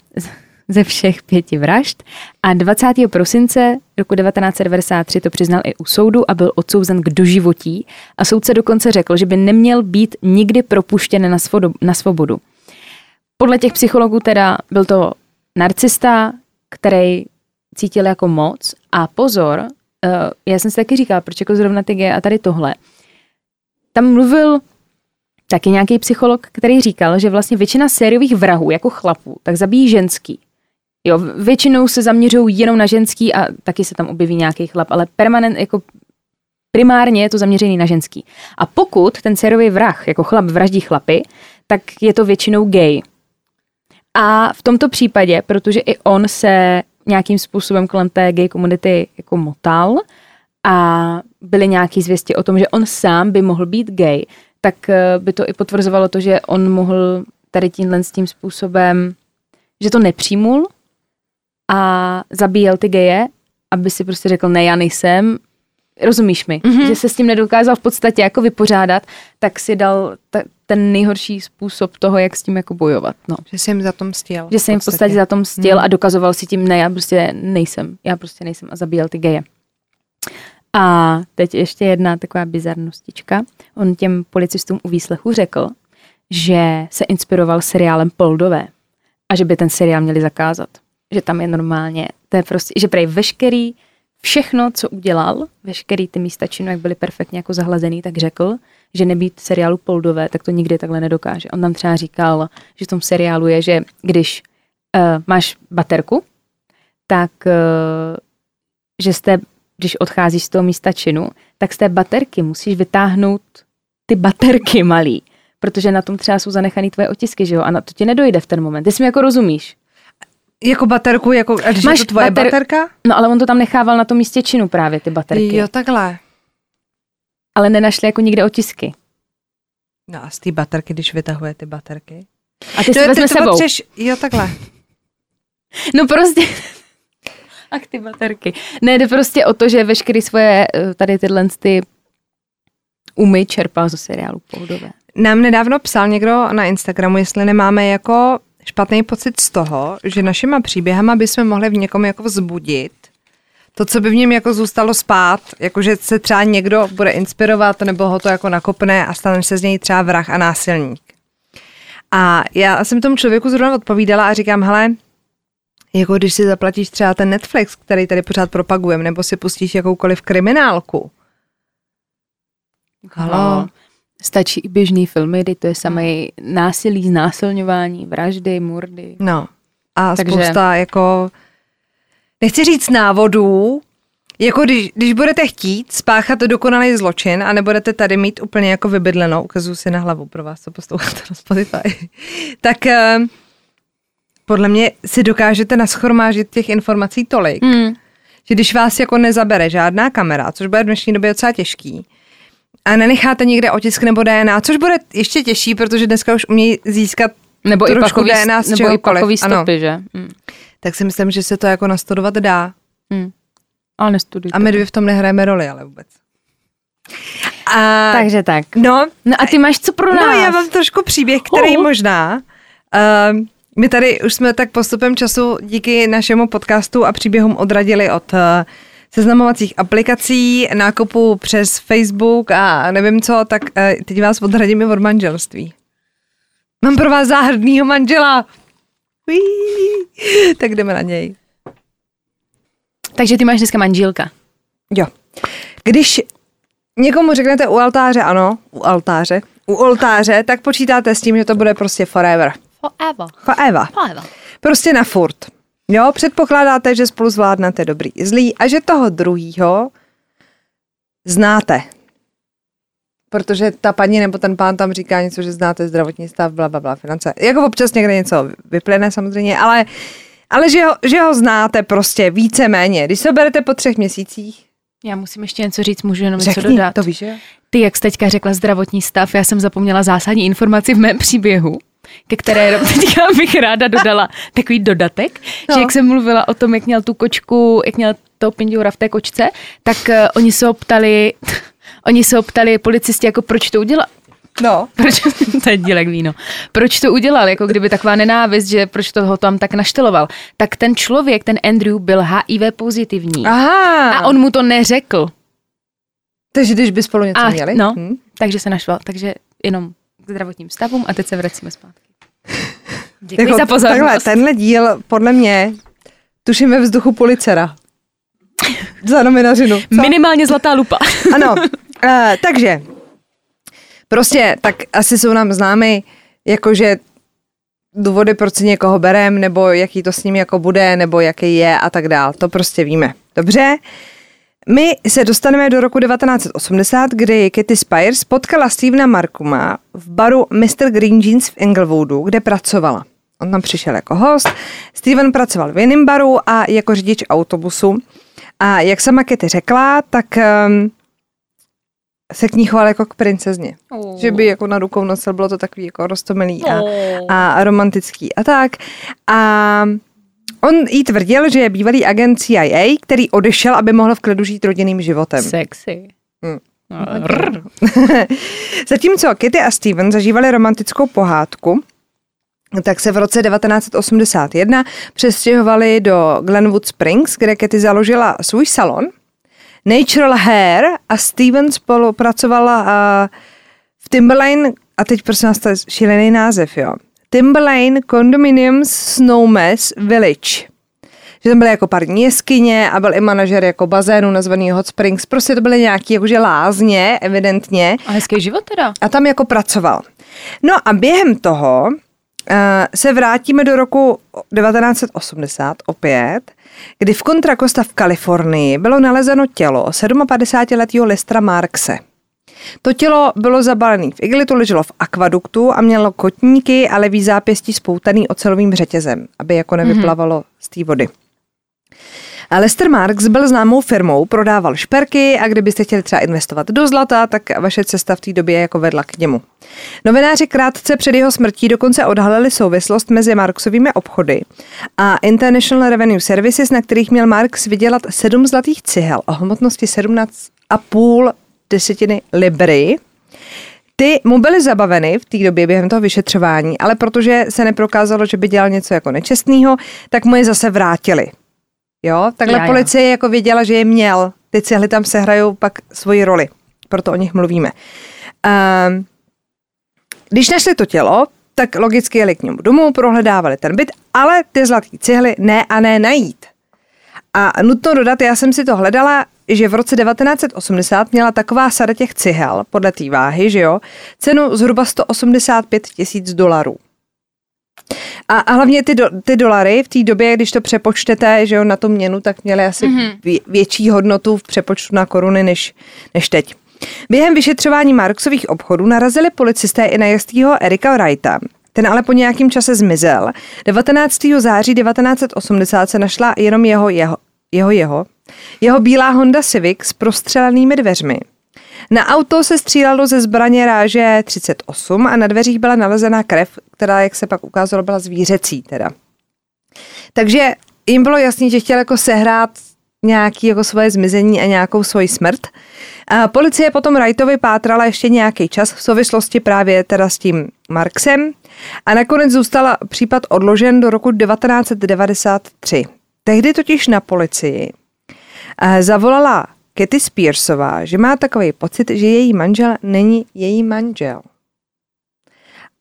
ze všech pěti vražd a 20. prosince roku 1993 to přiznal i u soudu a byl odsouzen k doživotí a soudce dokonce řekl, že by neměl být nikdy propuštěn na, svobodu. Podle těch psychologů teda byl to narcista, který cítil jako moc a pozor, uh, já jsem si taky říkala, proč jako zrovna ty a tady tohle. Tam mluvil taky nějaký psycholog, který říkal, že vlastně většina sériových vrahů jako chlapů, tak zabíjí ženský. Jo, většinou se zaměřují jenom na ženský a taky se tam objeví nějaký chlap, ale permanent, jako primárně je to zaměřený na ženský. A pokud ten sériový vrah, jako chlap vraždí chlapy, tak je to většinou gay. A v tomto případě, protože i on se nějakým způsobem kolem té gay komunity jako motal a byly nějaký zvěsti o tom, že on sám by mohl být gay, tak eh, by to i potvrzovalo to, že on mohl tady tímhle s tím způsobem, že to nepřijmul a zabíjel ty geje, aby si prostě řekl, ne, já nejsem, rozumíš mi, mm-hmm. že se s tím nedokázal v podstatě jako vypořádat, tak si dal ta, ten nejhorší způsob toho, jak s tím jako bojovat. No. Že jsem jim za tom stěl. Že jsem jim v podstatě za tom stěl mm. a dokazoval si tím, ne, já prostě nejsem, já prostě nejsem a zabíjel ty geje. A teď ještě jedna taková bizarnostička. On těm policistům u výslechu řekl, že se inspiroval seriálem Poldové a že by ten seriál měli zakázat. Že tam je normálně, to je prostě, že prej veškerý, všechno, co udělal, veškerý ty místa činu, jak byly perfektně jako zahlazený, tak řekl, že nebýt seriálu Poldové, tak to nikdy takhle nedokáže. On tam třeba říkal, že v tom seriálu je, že když uh, máš baterku, tak uh, že jste, když odcházíš z toho místa činu, tak z té baterky musíš vytáhnout ty baterky malý, protože na tom třeba jsou zanechaný tvoje otisky, že jo? A na to ti nedojde v ten moment. Ty si mi jako rozumíš. Jako baterku, jako, a když Máš je to tvoje bater... baterka? No ale on to tam nechával na tom místě činu právě, ty baterky. Jo, takhle. Ale nenašli jako nikde otisky. No a z té baterky, když vytahuje ty baterky? A ty no, si vezme ty sebou. Potřeš... Jo, takhle. No prostě... Ach, ty baterky. Ne, jde prostě o to, že veškerý svoje eh, tady tyhle ty umy čerpal ze seriálu Poudové. Nám nedávno psal někdo na Instagramu, jestli nemáme jako špatný pocit z toho, že našima příběhama bychom mohli v někom jako vzbudit to, co by v něm jako zůstalo spát, jakože se třeba někdo bude inspirovat nebo ho to jako nakopne a stane se z něj třeba vrah a násilník. A já jsem tomu člověku zrovna odpovídala a říkám, hele, jako když si zaplatíš třeba ten Netflix, který tady pořád propagujeme, nebo si pustíš jakoukoliv kriminálku. Halo. Stačí i běžný filmy, kdy to je samé násilí, znásilňování, vraždy, murdy. No. A Takže... spousta jako, nechci říct návodů, jako když, když budete chtít spáchat dokonalý zločin a nebudete tady mít úplně jako vybydlenou, ukazuju si na hlavu pro vás, co posloucháte na Spotify, tak uh, podle mě si dokážete naschromážit těch informací tolik, mm. že když vás jako nezabere žádná kamera, což bude v dnešní době docela těžký, a nenecháte někde otisk nebo DNA, což bude ještě těžší, protože dneska už umějí získat nebo i pakový, DNA z nebo i pakový stopy, ano. že? Mm. Tak si myslím, že se to jako nastudovat dá. Mm. Ale nestudujte. A my dvě v tom nehrajeme roli, ale vůbec. A, Takže tak. No, no a ty máš co pro nás? No já mám trošku příběh, který uh. možná... Uh, my tady už jsme tak postupem času díky našemu podcastu a příběhům odradili od uh, seznamovacích aplikací, nákupu přes Facebook a nevím co, tak uh, teď vás odradíme od manželství. Mám pro vás záhadnýho manžela. Tak jdeme na něj. Takže ty máš dneska manželka. Jo. Když někomu řeknete u altáře ano, u altáře, u oltáře, tak počítáte s tím, že to bude prostě forever. Forever. Forever. Forever. Prostě na furt. Jo, předpokládáte, že spolu zvládnete dobrý i zlý a že toho druhýho znáte. Protože ta paní nebo ten pán tam říká něco, že znáte zdravotní stav, bla, bla, bla, finance. Jako občas někde něco vyplyne samozřejmě, ale, ale že, ho, že ho znáte prostě více-méně. Když se berete po třech měsících, já musím ještě něco říct, můžu jenom Řekni, něco dodat. to víš, že? Ty, jak jsi teďka řekla zdravotní stav, já jsem zapomněla zásadní informaci v mém příběhu ke které teďka bych ráda dodala takový dodatek, no. že jak jsem mluvila o tom, jak měl tu kočku, jak měl to pindoura v té kočce, tak uh, oni se optali, oni se optali policisti, jako proč to udělal. No. Proč, to je dílek víno. Proč to udělal, jako kdyby taková nenávist, že proč to ho tam tak našteloval. Tak ten člověk, ten Andrew, byl HIV pozitivní. Aha. A on mu to neřekl. Takže když by spolu něco a, měli? No, hmm. takže se našval. Takže jenom k zdravotním stavům a teď se vracíme zpátky. Děkuji jako, za pozornost. Takhle, tenhle díl podle mě tuším ve vzduchu policera. za nominařinu. Co? Minimálně zlatá lupa. ano, uh, takže prostě tak asi jsou nám známy jakože důvody, proč si někoho berem, nebo jaký to s ním jako bude, nebo jaký je a tak dál. To prostě víme. Dobře? My se dostaneme do roku 1980, kdy Katy Spires potkala Stevena Markuma v baru Mr. Green Jeans v Englewoodu, kde pracovala. On tam přišel jako host. Steven pracoval v jiném baru a jako řidič autobusu. A jak sama Kitty řekla, tak um, se k ní choval jako k princezně. Oh. Že by jako na rukou nosil, bylo to takový jako rostomilý a, Oh. a romantický a tak. A on jí tvrdil, že je bývalý agent CIA, který odešel, aby mohl v klidu žít rodinným životem. Sexy. Hmm. No, rrr. Zatímco Kitty a Steven zažívali romantickou pohádku, tak se v roce 1981 přestěhovali do Glenwood Springs, kde Kitty založila svůj salon. Natural Hair a Steven spolupracovala uh, v Timberlane, a teď prosím vás, to je šílený název, jo. Timberlane Condominiums Snowmass Village. Že tam byly jako parní jeskyně a byl i manažer jako bazénu nazvaný Hot Springs. Prostě to byly nějaký jakože lázně, evidentně A hezký život teda. a tam jako pracoval. No a během toho se vrátíme do roku 1980 opět, kdy v Contra Costa v Kalifornii bylo nalezeno tělo 57-letého Lestra Markse. To tělo bylo zabalené v igelitu, leželo v akvaduktu a mělo kotníky a levý zápěstí spoutaný ocelovým řetězem, aby jako nevyplavalo z té vody. Lester Marks byl známou firmou, prodával šperky a kdybyste chtěli třeba investovat do zlata, tak vaše cesta v té době jako vedla k němu. Novináři krátce před jeho smrtí dokonce odhalili souvislost mezi Marksovými obchody a International Revenue Services, na kterých měl Marks vydělat 7 zlatých cihel o hmotnosti 17,5 desetiny libry. Ty mu byly zabaveny v té době během toho vyšetřování, ale protože se neprokázalo, že by dělal něco jako nečestného, tak mu je zase vrátili. Jo, takhle Já, já. policie jako věděla, že je měl. Ty cihly tam sehrajou pak svoji roli. Proto o nich mluvíme. Um, když našli to tělo, tak logicky jeli k němu domů, prohledávali ten byt, ale ty zlatý cihly ne a ne najít. A nutno dodat, já jsem si to hledala, že v roce 1980 měla taková sada těch cihel, podle té váhy, že jo, cenu zhruba 185 tisíc dolarů. A, a hlavně ty, do, ty dolary v té době, když to přepočtete, že jo, na tu měnu, tak měly asi mm-hmm. vě, větší hodnotu v přepočtu na koruny než, než teď. Během vyšetřování Marksových obchodů narazili policisté i na jistýho Erika Wrighta. Ten ale po nějakém čase zmizel. 19. září 1980 se našla jenom jeho, jeho, jeho, jeho, jeho bílá Honda Civic s prostřelenými dveřmi. Na auto se střílelo ze zbraně ráže 38 a na dveřích byla nalezená krev, která, jak se pak ukázalo, byla zvířecí teda. Takže jim bylo jasný, že chtěl jako sehrát nějaký jako svoje zmizení a nějakou svoji smrt. A policie potom Wrightovi pátrala ještě nějaký čas v souvislosti právě teda s tím Marksem a nakonec zůstal případ odložen do roku 1993. Tehdy totiž na policii eh, zavolala Katy Spearsová, že má takový pocit, že její manžel není její manžel.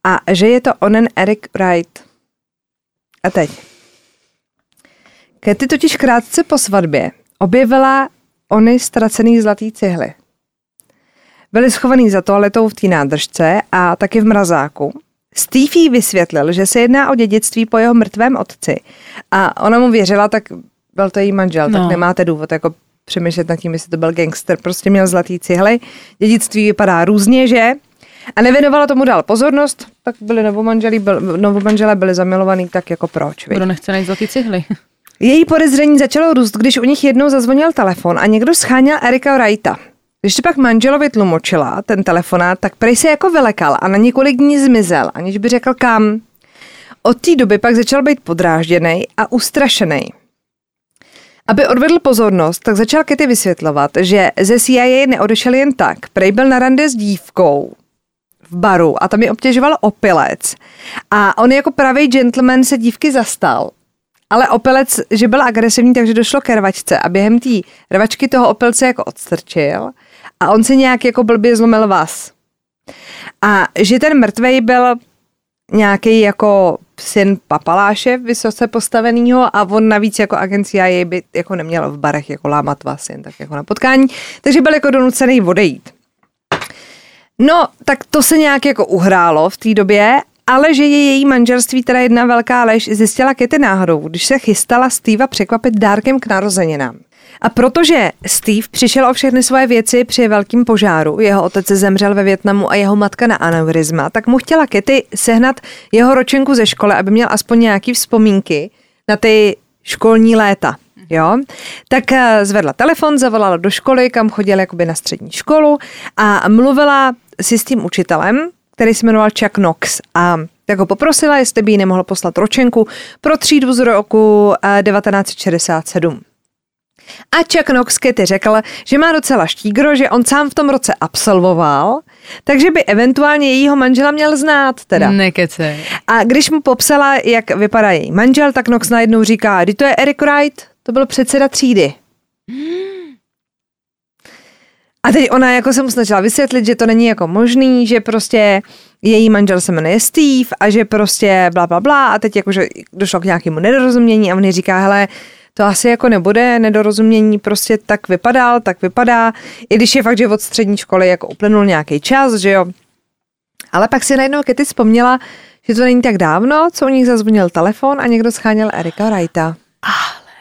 A že je to onen Eric Wright. A teď. Katy totiž krátce po svatbě objevila ony ztracený zlatý cihly. Byly schovaný za toaletou v té nádržce a taky v mrazáku. Steve jí vysvětlil, že se jedná o dědictví po jeho mrtvém otci. A ona mu věřila, tak byl to její manžel. No. tak nemáte důvod jako přemýšlet nad tím, jestli to byl gangster. Prostě měl zlatý cihly. Dědictví vypadá různě, že? A nevěnovala tomu dál pozornost, tak byli novomanželí, byl, novomanželé byli zamilovaní, tak jako proč? Kdo nechce najít zlatý cihly? Její podezření začalo růst, když u nich jednou zazvonil telefon a někdo scháněl Erika Wrighta. Když to pak manželovi tlumočila ten telefonát, tak prej se jako vylekal a na několik dní zmizel, aniž by řekl kam. Od té doby pak začal být podrážděný a ustrašený. Aby odvedl pozornost, tak začal Katy vysvětlovat, že ze CIA neodešel jen tak. Prej byl na rande s dívkou v baru a tam je obtěžoval opilec. A on jako pravý gentleman se dívky zastal. Ale opilec, že byl agresivní, takže došlo ke rvačce a během té rvačky toho opilce jako odstrčil a on se nějak jako blbě zlomil vás. A že ten mrtvej byl nějaký jako syn papaláše vysoce postavenýho a on navíc jako agencia jej by jako neměl v barech jako lámat vás jen tak jako na potkání, takže byl jako donucený odejít. No, tak to se nějak jako uhrálo v té době ale že je její manželství teda jedna velká lež, zjistila Kitty náhodou, když se chystala Steva překvapit dárkem k narozeninám. A protože Steve přišel o všechny svoje věci při velkém požáru, jeho otec zemřel ve Větnamu a jeho matka na aneurizma, tak mu chtěla Kitty sehnat jeho ročenku ze školy, aby měl aspoň nějaký vzpomínky na ty školní léta. Jo? Tak eh, zvedla telefon, zavolala do školy, kam chodila jakoby na střední školu a mluvila si s tím učitelem, který se jmenoval Chuck Knox a tak ho poprosila, jestli by jí nemohl poslat ročenku pro třídu z roku eh, 1967. A Chuck Knox Kitty řekl, že má docela štígro, že on sám v tom roce absolvoval, takže by eventuálně jejího manžela měl znát teda. Nekece. A když mu popsala, jak vypadá její manžel, tak Knox najednou říká, kdy to je Eric Wright, to byl předseda třídy. A teď ona jako se mu snažila vysvětlit, že to není jako možný, že prostě její manžel se jmenuje Steve a že prostě bla bla bla a teď jakože došlo k nějakému nedorozumění a on říká, hele, to asi jako nebude nedorozumění, prostě tak vypadal, tak vypadá, i když je fakt, že od střední školy jako uplynul nějaký čas, že jo. Ale pak si najednou Kitty vzpomněla, že to není tak dávno, co u nich zazvonil telefon a někdo scháněl Erika Wrighta.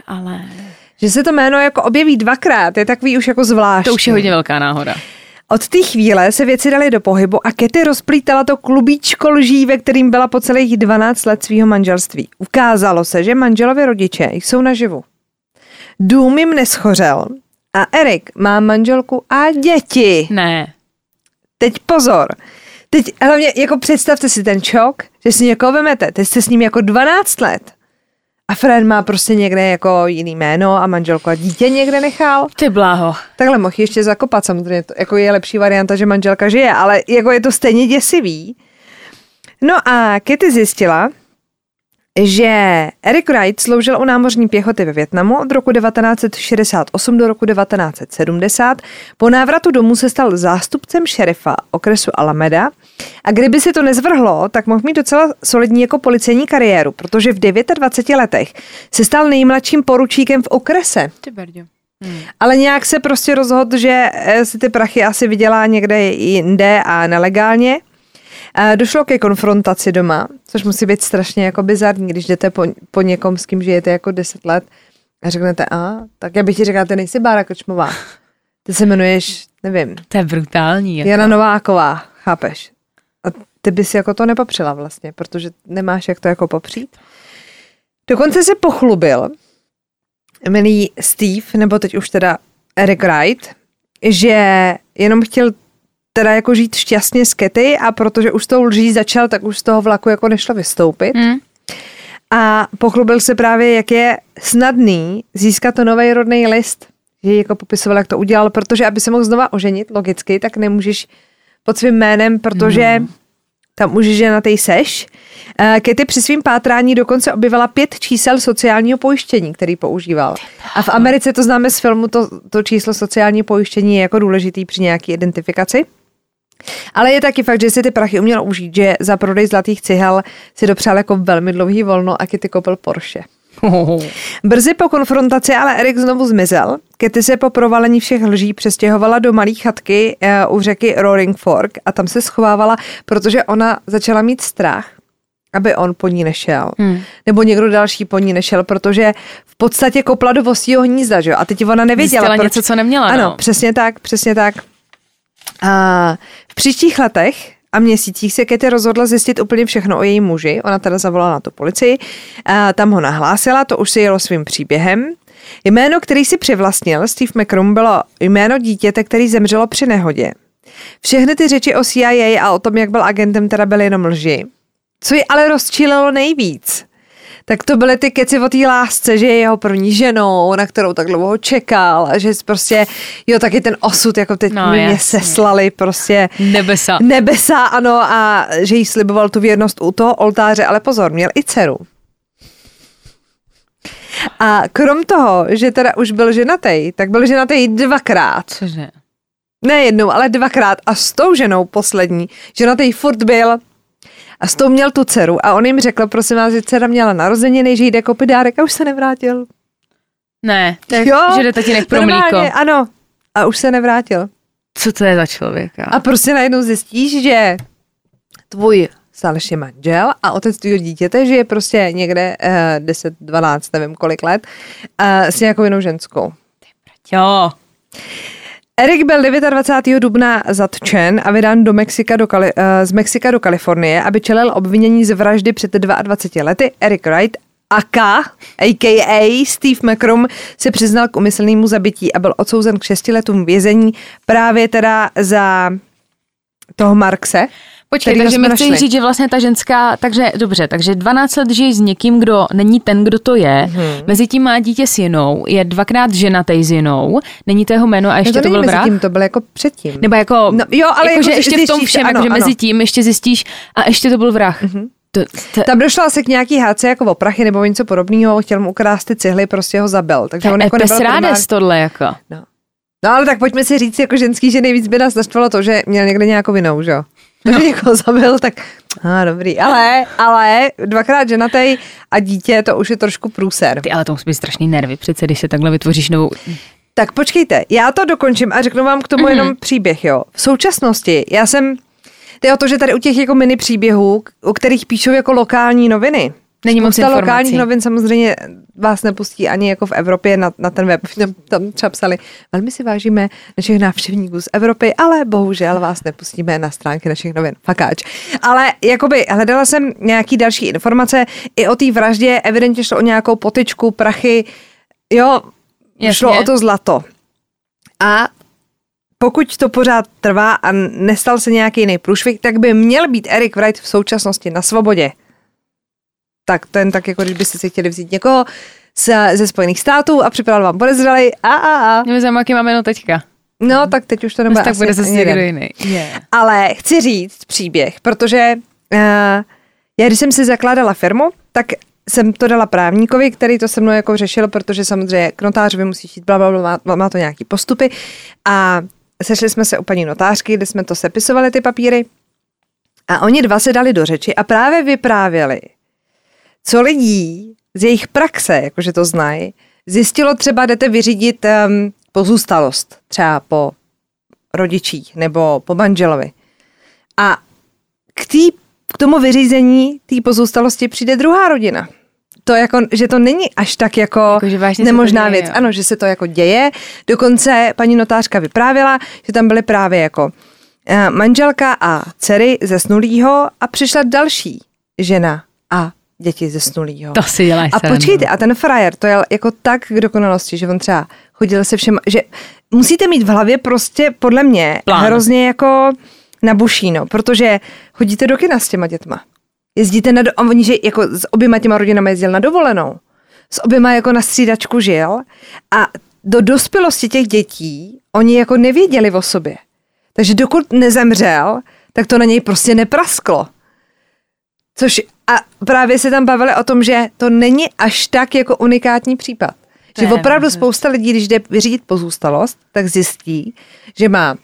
Ale Že se to jméno jako objeví dvakrát, je takový už jako zvláštní. to už je hodně velká náhoda. Od té chvíle se věci daly do pohybu a Ketty rozplítala to klubíčko lží, ve kterým byla po celých 12 let svého manželství. Ukázalo se, že manželovi rodiče jsou naživu. Dům jim neschořel a Erik má manželku a děti. Ne. Teď pozor. Teď hlavně jako představte si ten čok, že si někoho vemete, teď jste s ním jako 12 let. A Fred má prostě někde jako jiný jméno a manželku a dítě někde nechal. Ty bláho. Takhle mohl ještě zakopat, samozřejmě to jako je lepší varianta, že manželka žije, ale jako je to stejně děsivý. No a Kitty zjistila, že Eric Wright sloužil u námořní pěchoty ve Větnamu od roku 1968 do roku 1970. Po návratu domů se stal zástupcem šerifa okresu Alameda a kdyby se to nezvrhlo, tak mohl mít docela solidní jako policejní kariéru, protože v 29 letech se stal nejmladším poručíkem v okrese. Ty brdě. Ale nějak se prostě rozhodl, že eh, si ty prachy asi vydělá někde jinde a nelegálně. Došlo ke konfrontaci doma, což musí být strašně jako bizarní, když jdete po, po někom, s kým žijete jako 10 let a řeknete, a tak já bych ti řekla, ty nejsi Bára Kočmová. Ty se jmenuješ, nevím, To je brutální. Jako. Jana Nováková, chápeš? A ty bys jako to nepopřela vlastně, protože nemáš jak to jako popřít. Dokonce se pochlubil, milý Steve, nebo teď už teda Eric Wright, že jenom chtěl teda jako žít šťastně s Ketty a protože už s tou lží začal, tak už z toho vlaku jako nešlo vystoupit. Hm? A pochlubil se právě, jak je snadný získat to nový rodný list. Že jako popisoval, jak to udělal, protože aby se mohl znova oženit, logicky, tak nemůžeš pod svým jménem, protože no. tam už ženatý seš. Eh, Kitty při svým pátrání dokonce objevila pět čísel sociálního pojištění, který používal. A v Americe to známe z filmu, to, to číslo sociálního pojištění je jako důležitý při nějaké identifikaci. Ale je taky fakt, že si ty prachy uměl užít, že za prodej zlatých cihel si dopřál jako velmi dlouhý volno a Kitty koupil Porsche. Brzy po konfrontaci ale Erik znovu zmizel. Kitty se po provalení všech lží přestěhovala do malé chatky uh, u řeky Roaring Fork a tam se schovávala, protože ona začala mít strach, aby on po ní nešel. Hmm. Nebo někdo další po ní nešel, protože v podstatě kopla do vosího hnízda, že jo? A teď ona nevěděla, Zjistila proč... něco, co neměla, Ano, no. přesně tak, přesně tak. A v příštích letech a měsících se Katy rozhodla zjistit úplně všechno o jejím muži. Ona teda zavolala na tu policii, a tam ho nahlásila, to už si jelo svým příběhem. Jméno, který si přivlastnil, Steve McCrum, bylo jméno dítěte, který zemřelo při nehodě. Všechny ty řeči o CIA a o tom, jak byl agentem, teda byly jenom lži. Co ji ale rozčílilo nejvíc, tak to byly ty keci o té lásce, že je jeho první ženou, na kterou tak dlouho čekal a že prostě, jo, taky ten osud, jako teď No, mě jasně. seslali prostě Nebesa. nebesa, ano, a že jí sliboval tu věrnost u toho oltáře, ale pozor, měl i dceru. A krom toho, že teda už byl ženatý, tak byl ženatý dvakrát. Cože? Ne jednou, ale dvakrát. A s tou ženou poslední, ženatý furt byl a s tou měl tu dceru a on jim řekl, prosím vás, že dcera měla narozeniny, že jde koupit dárek a už se nevrátil. Ne, tak, Jo, že jde tatínek pro mlíko. ano. A už se nevrátil. Co to je za člověka? A prostě najednou zjistíš, že tvůj stále ještě manžel a otec tvýho dítěte žije prostě někde uh, 10, 12, nevím kolik let uh, s nějakou jinou ženskou. Jo. Erik byl 29. dubna zatčen a vydán do Mexika do Kali- eh, z Mexika do Kalifornie, aby čelil obvinění z vraždy před 22 lety. Eric Wright Aka, a.k.a. Steve McCrum, se přiznal k umyslnému zabití a byl odsouzen k 6 letům vězení právě teda za toho Markse. Počkej, kterýho takže mi chceš říct, že vlastně ta ženská, takže dobře, takže 12 let žije s někým, kdo není ten, kdo to je, hmm. mezi tím má dítě s jinou, je dvakrát ženatý s jinou, není to jeho jméno a ještě No to, není byl mezi tím, to bylo jako předtím. Nebo jako, No, jo, ale jako, jako, že ještě v tom zjistíš, všem, ano, jako, že ano. mezi tím ještě zjistíš a ještě to byl vrah. Mm-hmm. To, to, Tam došlo asi k nějaký hádce jako o prachy nebo něco podobného, chtěl mu ukrást ty cihly, prostě ho zabil. Takže on jako nebyl Epes tohle jako. No. no ale tak pojďme si říct, jako ženský, že nejvíc by nás naštvalo to, že měl někde nějakou vinou, že jo? To, že někoho zabil, tak a dobrý. Ale, ale dvakrát ženatý a dítě, to už je trošku průser. Ty, ale to musí být strašný nervy přece, když se takhle vytvoříš novou... Tak počkejte, já to dokončím a řeknu vám k tomu mm-hmm. jenom příběh, jo. V současnosti, já jsem, jde o to, že tady u těch jako mini příběhů, o kterých píšou jako lokální noviny, Není moc informací. lokálních novin samozřejmě vás nepustí ani jako v Evropě na, na ten web. Tam, tam třeba psali, velmi si vážíme našich návštěvníků z Evropy, ale bohužel vás nepustíme na stránky našich novin. Fakáč. Ale jakoby hledala jsem nějaký další informace i o té vraždě, evidentně šlo o nějakou potyčku, prachy, jo, Jasně. šlo o to zlato. A pokud to pořád trvá a nestal se nějaký jiný průšvih, tak by měl být Eric Wright v současnosti na svobodě. Tak ten tak jako, když byste si chtěli vzít někoho z, ze Spojených států a připadal vám podezřelý a a a. Mě zajímá, jaký máme no teďka. No, tak teď už to nebude tak bude zase ani někdo jiný. Yeah. Ale chci říct příběh, protože uh, já když jsem si zakládala firmu, tak jsem to dala právníkovi, který to se mnou jako řešil, protože samozřejmě k notářovi musí jít, bla, bla, bla, má, má to nějaký postupy. A sešli jsme se u paní notářky, kde jsme to sepisovali ty papíry. A oni dva se dali do řeči a právě vyprávěli, co lidí z jejich praxe, jakože to znají, zjistilo třeba, jdete vyřídit um, pozůstalost, třeba po rodičích nebo po manželovi. A k, tý, k tomu vyřízení té pozůstalosti přijde druhá rodina. To jako, že to není až tak jako, Jako, že vážně nemožná děje, věc. jo. Ano, že se to jako děje. Dokonce paní notářka vyprávěla, že tam byly právě jako eh, manželka a dcery zesnulýho a přišla další žena děti zesnulýho. To si děláš A srandu. počkejte, a ten frajer, to je jako tak k dokonalosti, že on třeba chodil se všem, že musíte mít v hlavě prostě podle mě Plán. hrozně jako na bušíno, protože chodíte do kina s těma dětma. Jezdíte na, do, a oni, že jako s oběma těma rodinama jezdil na dovolenou. S oběma jako na střídačku žil a do dospělosti těch dětí oni jako nevěděli o sobě. Takže dokud nezemřel, tak to na něj prostě neprasklo. Což a právě se tam bavili o tom, že to není až tak jako unikátní případ. To že opravdu spousta lidí, když jde vyřídit pozůstalost, tak zjistí, že má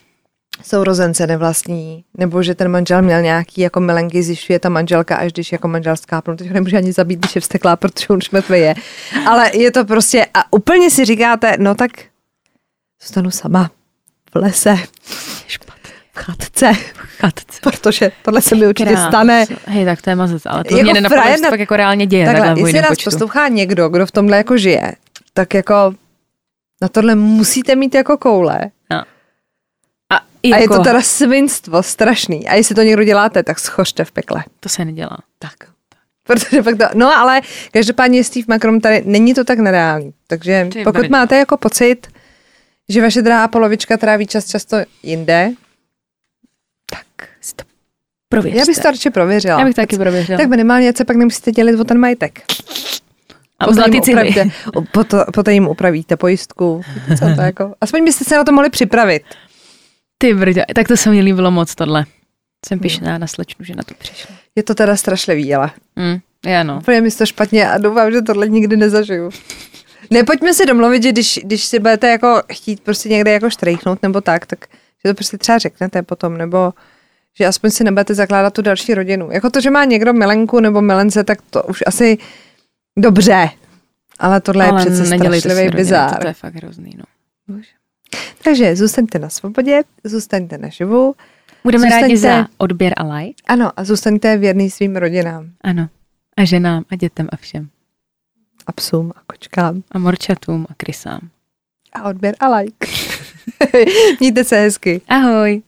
sourozence nevlastní, nebo že ten manžel měl nějaký jako milenky, zjišťuje ta manželka, až když jako manžel skápnu, teď ho nemůže ani zabít, když je vsteklá, protože on už mrtvý je. Ale je to prostě, a úplně si říkáte, no tak zůstanu sama v lese, v chatce, Chatce. protože tohle se mi určitě Krás. stane. Hej, tak to je mazec, ale to Jako mě nenapadlo, frajer na- to tak jako reálně děje. Takhle, takhle v jestli nás počtu. poslouchá někdo, kdo v tomhle jako žije, tak jako na tohle musíte mít jako koule. No. A, A je jako, to teda svinstvo strašný. A jestli to někdo děláte, tak schořte v pekle. to se nedělá. Tak. Protože pak to, no ale každopádně Steve Macron tady není to tak nereálný. Takže Ty pokud máte jako pocit, že vaše drahá polovička tráví čas často jinde, Si to prověřte. já bych to radši prověřila. Já bych taky prověřila. Tak minimálně, se pak nemusíte dělit o ten majetek. a Poté zlatý jim upravíte, poté, poté jim upravíte pojistku. Co to jako? Aspoň byste se na to mohli připravit. Ty brďo, tak to se mi líbilo moc tohle. Jsem pišná na slečnu, že na to přišla. Je to teda strašlivý, ale Mm, já no. úplně mi to špatně a doufám, že tohle nikdy nezažiju. Ne, pojďme si domluvit, že když, když si budete jako chtít prostě někde jako štrejchnout nebo tak, tak že to prostě třeba řeknete potom, nebo že aspoň si nebudete zakládat tu další rodinu. Jako to, že má někdo milenku nebo milence, tak to už asi dobře. Ale tohle Ale je přece strašlivý bizár. To, to je fakt hrozný, no. Takže zůstaňte na svobodě, zůstaňte naživu Budeme rádi Zůstaňte- za odběr a like. Ano, a zůstaňte věrný svým rodinám Ano. A ženám a dětem a všem. a psům a kočkám A morčatům a krysám. a odběr a like. Mějte se hezky. Ahoj.